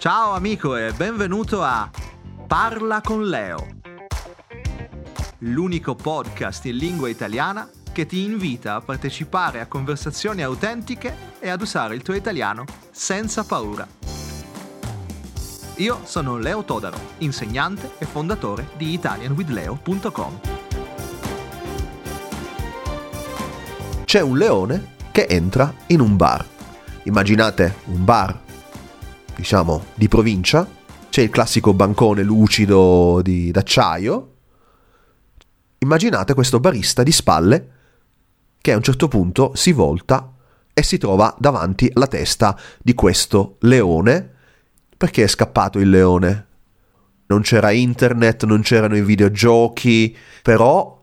Ciao amico e benvenuto a Parla con Leo, l'unico podcast in lingua italiana che ti invita a partecipare a conversazioni autentiche e ad usare il tuo italiano senza paura. Io sono Leo Todaro, insegnante e fondatore di italianwithleo.com. C'è un leone che entra in un bar. Immaginate un bar, diciamo, di provincia. C'è il classico bancone lucido di, d'acciaio. Immaginate questo barista di spalle che a un certo punto si volta e si trova davanti alla testa di questo leone. Perché è scappato il leone? Non c'era internet, non c'erano i videogiochi, però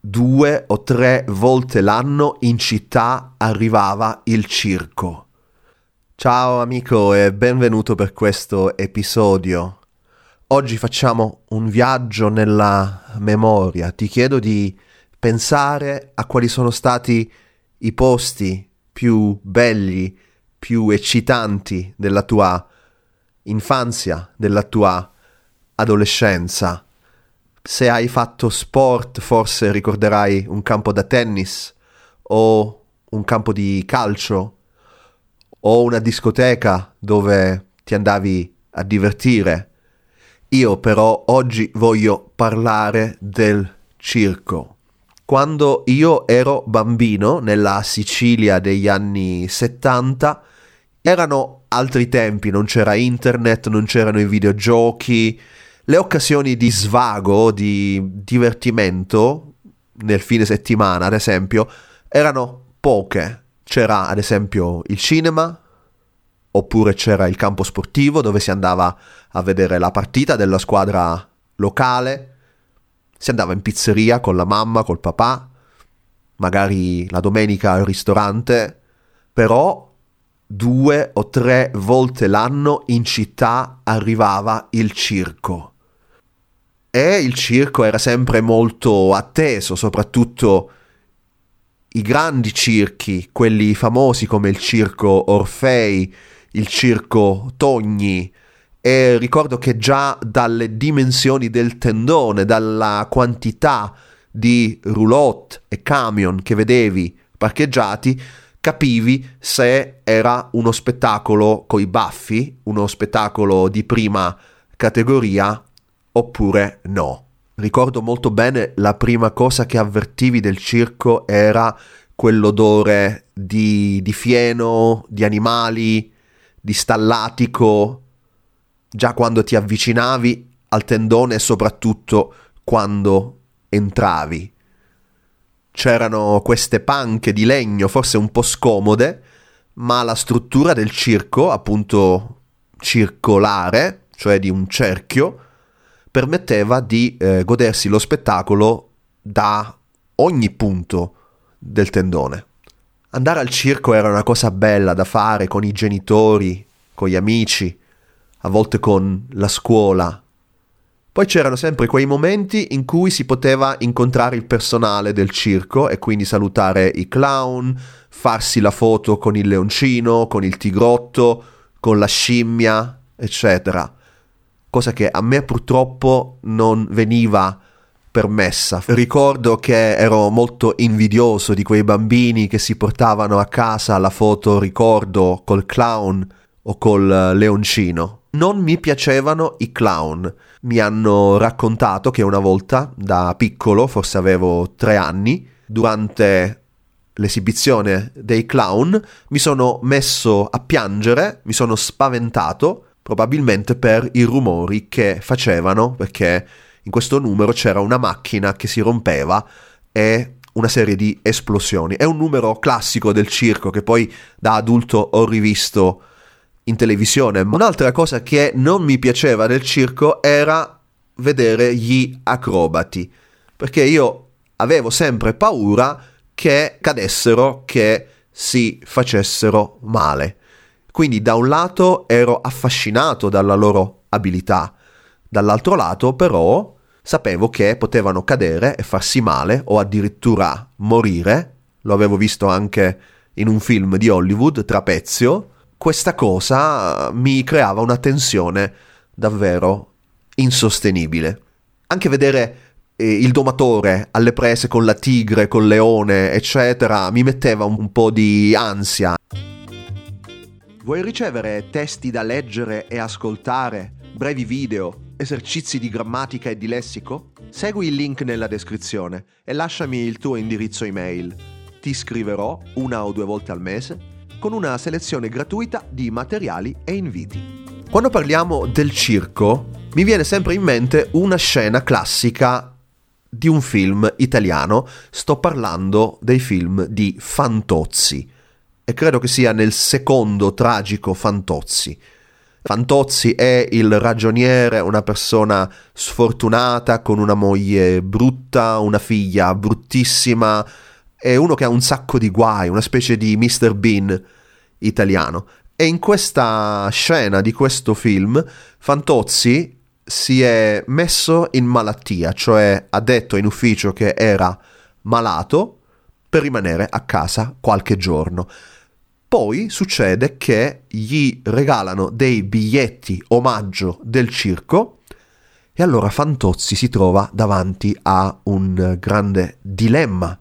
due o tre volte l'anno in città arrivava il circo. Ciao amico e benvenuto per questo episodio. Oggi facciamo un viaggio nella memoria. Ti chiedo di pensare a quali sono stati i posti più belli, più eccitanti della tua infanzia, della tua adolescenza. Se hai fatto sport, forse ricorderai un campo da tennis o un campo di calcio o una discoteca dove ti andavi a divertire. Io però oggi voglio parlare del circo. Quando io ero bambino, nella Sicilia degli anni 70, erano altri tempi, non c'era internet, non c'erano i videogiochi, le occasioni di svago, di divertimento nel fine settimana, ad esempio, erano poche. C'era ad esempio il cinema, oppure c'era il campo sportivo dove si andava a vedere la partita della squadra locale, si andava in pizzeria con la mamma, col papà, magari la domenica al ristorante, però due o tre volte l'anno in città arrivava il circo. E il circo era sempre molto atteso, soprattutto i grandi circhi, quelli famosi come il circo Orfei, il circo Togni, e ricordo che già dalle dimensioni del tendone, dalla quantità di roulotte e camion che vedevi parcheggiati, capivi se era uno spettacolo coi baffi, uno spettacolo di prima categoria oppure no. Ricordo molto bene la prima cosa che avvertivi del circo era quell'odore di, di fieno, di animali, di stallatico, già quando ti avvicinavi al tendone e soprattutto quando entravi. C'erano queste panche di legno, forse un po' scomode, ma la struttura del circo, appunto circolare, cioè di un cerchio, permetteva di eh, godersi lo spettacolo da ogni punto del tendone. Andare al circo era una cosa bella da fare con i genitori, con gli amici, a volte con la scuola. Poi c'erano sempre quei momenti in cui si poteva incontrare il personale del circo e quindi salutare i clown, farsi la foto con il leoncino, con il tigrotto, con la scimmia, eccetera cosa che a me purtroppo non veniva permessa. Ricordo che ero molto invidioso di quei bambini che si portavano a casa la foto ricordo col clown o col leoncino. Non mi piacevano i clown. Mi hanno raccontato che una volta, da piccolo, forse avevo tre anni, durante l'esibizione dei clown, mi sono messo a piangere, mi sono spaventato probabilmente per i rumori che facevano, perché in questo numero c'era una macchina che si rompeva e una serie di esplosioni. È un numero classico del circo che poi da adulto ho rivisto in televisione. Un'altra cosa che non mi piaceva del circo era vedere gli acrobati, perché io avevo sempre paura che cadessero, che si facessero male. Quindi da un lato ero affascinato dalla loro abilità, dall'altro lato però sapevo che potevano cadere e farsi male o addirittura morire. Lo avevo visto anche in un film di Hollywood, Trapezio, questa cosa mi creava una tensione davvero insostenibile. Anche vedere eh, il domatore alle prese con la tigre, col leone, eccetera, mi metteva un po' di ansia. Vuoi ricevere testi da leggere e ascoltare, brevi video, esercizi di grammatica e di lessico? Segui il link nella descrizione e lasciami il tuo indirizzo email. Ti scriverò una o due volte al mese con una selezione gratuita di materiali e inviti. Quando parliamo del circo, mi viene sempre in mente una scena classica di un film italiano. Sto parlando dei film di Fantozzi. E credo che sia nel secondo tragico Fantozzi. Fantozzi è il ragioniere, una persona sfortunata, con una moglie brutta, una figlia bruttissima, è uno che ha un sacco di guai, una specie di Mr. Bean italiano. E in questa scena di questo film, Fantozzi si è messo in malattia, cioè ha detto in ufficio che era malato per rimanere a casa qualche giorno. Poi succede che gli regalano dei biglietti omaggio del circo e allora Fantozzi si trova davanti a un grande dilemma,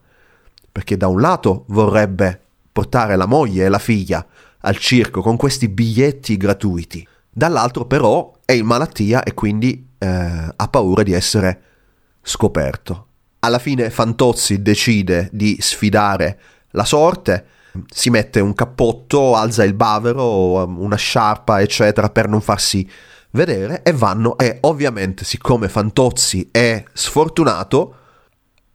perché da un lato vorrebbe portare la moglie e la figlia al circo con questi biglietti gratuiti. Dall'altro però è in malattia e quindi eh, ha paura di essere scoperto. Alla fine Fantozzi decide di sfidare la sorte, si mette un cappotto, alza il bavero, una sciarpa, eccetera, per non farsi vedere e vanno e ovviamente siccome Fantozzi è sfortunato,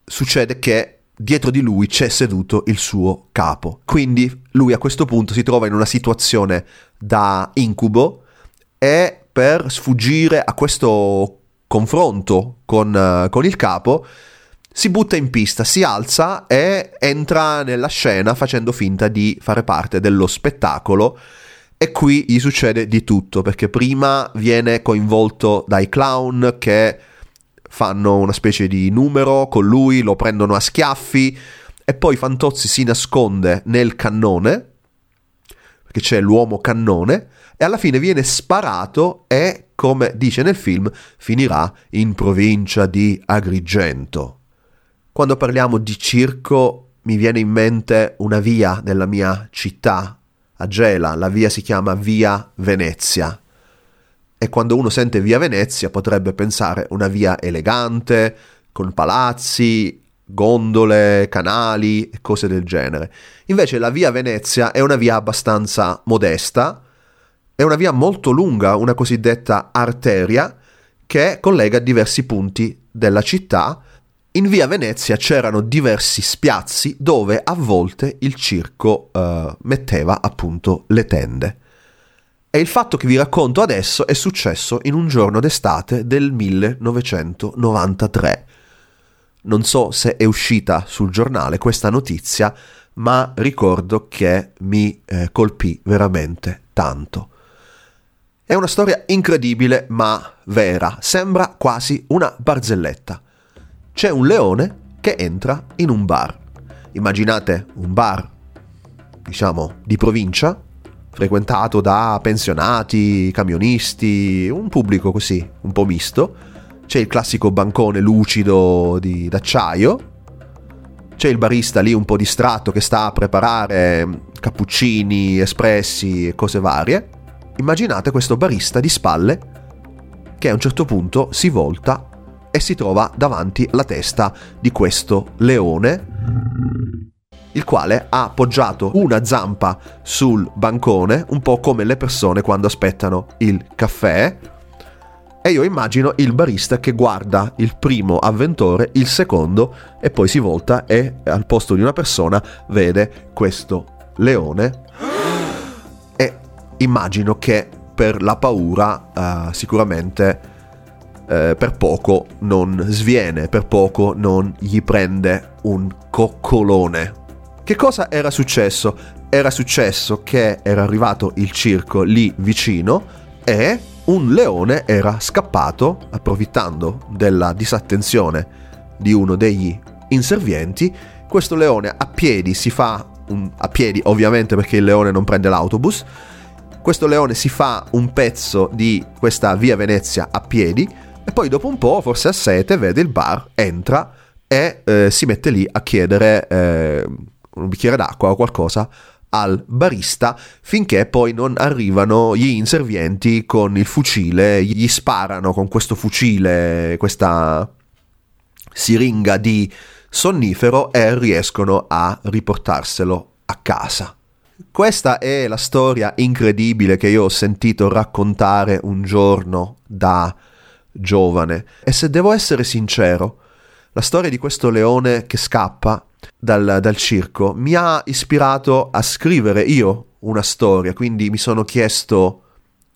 succede che dietro di lui c'è seduto il suo capo. Quindi lui a questo punto si trova in una situazione da incubo e per sfuggire a questo confronto con, uh, con il capo si butta in pista, si alza e entra nella scena facendo finta di fare parte dello spettacolo. E qui gli succede di tutto, perché prima viene coinvolto dai clown che fanno una specie di numero con lui, lo prendono a schiaffi e poi Fantozzi si nasconde nel cannone, perché c'è l'uomo cannone, e alla fine viene sparato e, come dice nel film, finirà in provincia di Agrigento. Quando parliamo di circo mi viene in mente una via nella mia città, a Gela, la via si chiama Via Venezia e quando uno sente via Venezia potrebbe pensare una via elegante, con palazzi, gondole, canali e cose del genere. Invece la via Venezia è una via abbastanza modesta, è una via molto lunga, una cosiddetta arteria, che collega diversi punti della città. In via Venezia c'erano diversi spiazzi dove a volte il circo eh, metteva appunto le tende. E il fatto che vi racconto adesso è successo in un giorno d'estate del 1993. Non so se è uscita sul giornale questa notizia, ma ricordo che mi eh, colpì veramente tanto. È una storia incredibile ma vera, sembra quasi una barzelletta. C'è un leone che entra in un bar. Immaginate un bar, diciamo, di provincia, frequentato da pensionati, camionisti, un pubblico così, un po' misto. C'è il classico bancone lucido di, d'acciaio, c'è il barista lì un po' distratto che sta a preparare cappuccini, espressi e cose varie. Immaginate questo barista di spalle che a un certo punto si volta e si trova davanti alla testa di questo leone il quale ha appoggiato una zampa sul bancone, un po' come le persone quando aspettano il caffè. E io immagino il barista che guarda il primo avventore, il secondo, e poi si volta e al posto di una persona vede questo leone. E immagino che per la paura uh, sicuramente uh, per poco non sviene, per poco non gli prende un coccolone. Che cosa era successo? Era successo che era arrivato il circo lì vicino e un leone era scappato, approfittando della disattenzione di uno degli inservienti. Questo leone a piedi si fa, un, a piedi ovviamente perché il leone non prende l'autobus, Questo leone si fa un pezzo di questa via Venezia a piedi e poi dopo un po', forse a sete, vede il bar, entra e eh, si mette lì a chiedere eh, un bicchiere d'acqua o qualcosa al barista finché poi non arrivano gli inservienti con il fucile, gli sparano con questo fucile, questa siringa di sonnifero e riescono a riportarselo a casa. Questa è la storia incredibile che io ho sentito raccontare un giorno da giovane e se devo essere sincero, la storia di questo leone che scappa dal, dal circo mi ha ispirato a scrivere io una storia, quindi mi sono chiesto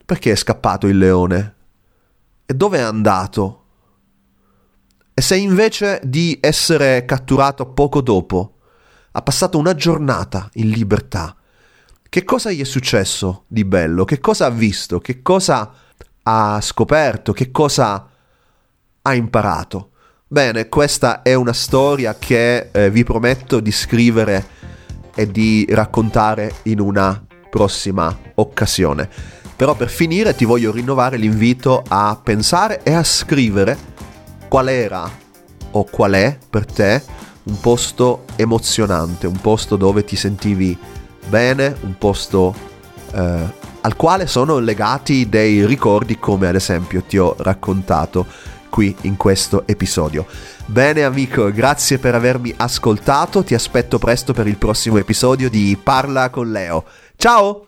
perché è scappato il leone e dove è andato. E se invece di essere catturato poco dopo ha passato una giornata in libertà, che cosa gli è successo di bello? Che cosa ha visto? Che cosa ha scoperto? Che cosa ha imparato? Bene, questa è una storia che eh, vi prometto di scrivere e di raccontare in una prossima occasione. Però per finire ti voglio rinnovare l'invito a pensare e a scrivere qual era o qual è per te un posto emozionante, un posto dove ti sentivi bene, un posto eh, al quale sono legati dei ricordi come ad esempio ti ho raccontato qui in questo episodio. Bene amico, grazie per avermi ascoltato, ti aspetto presto per il prossimo episodio di Parla con Leo. Ciao!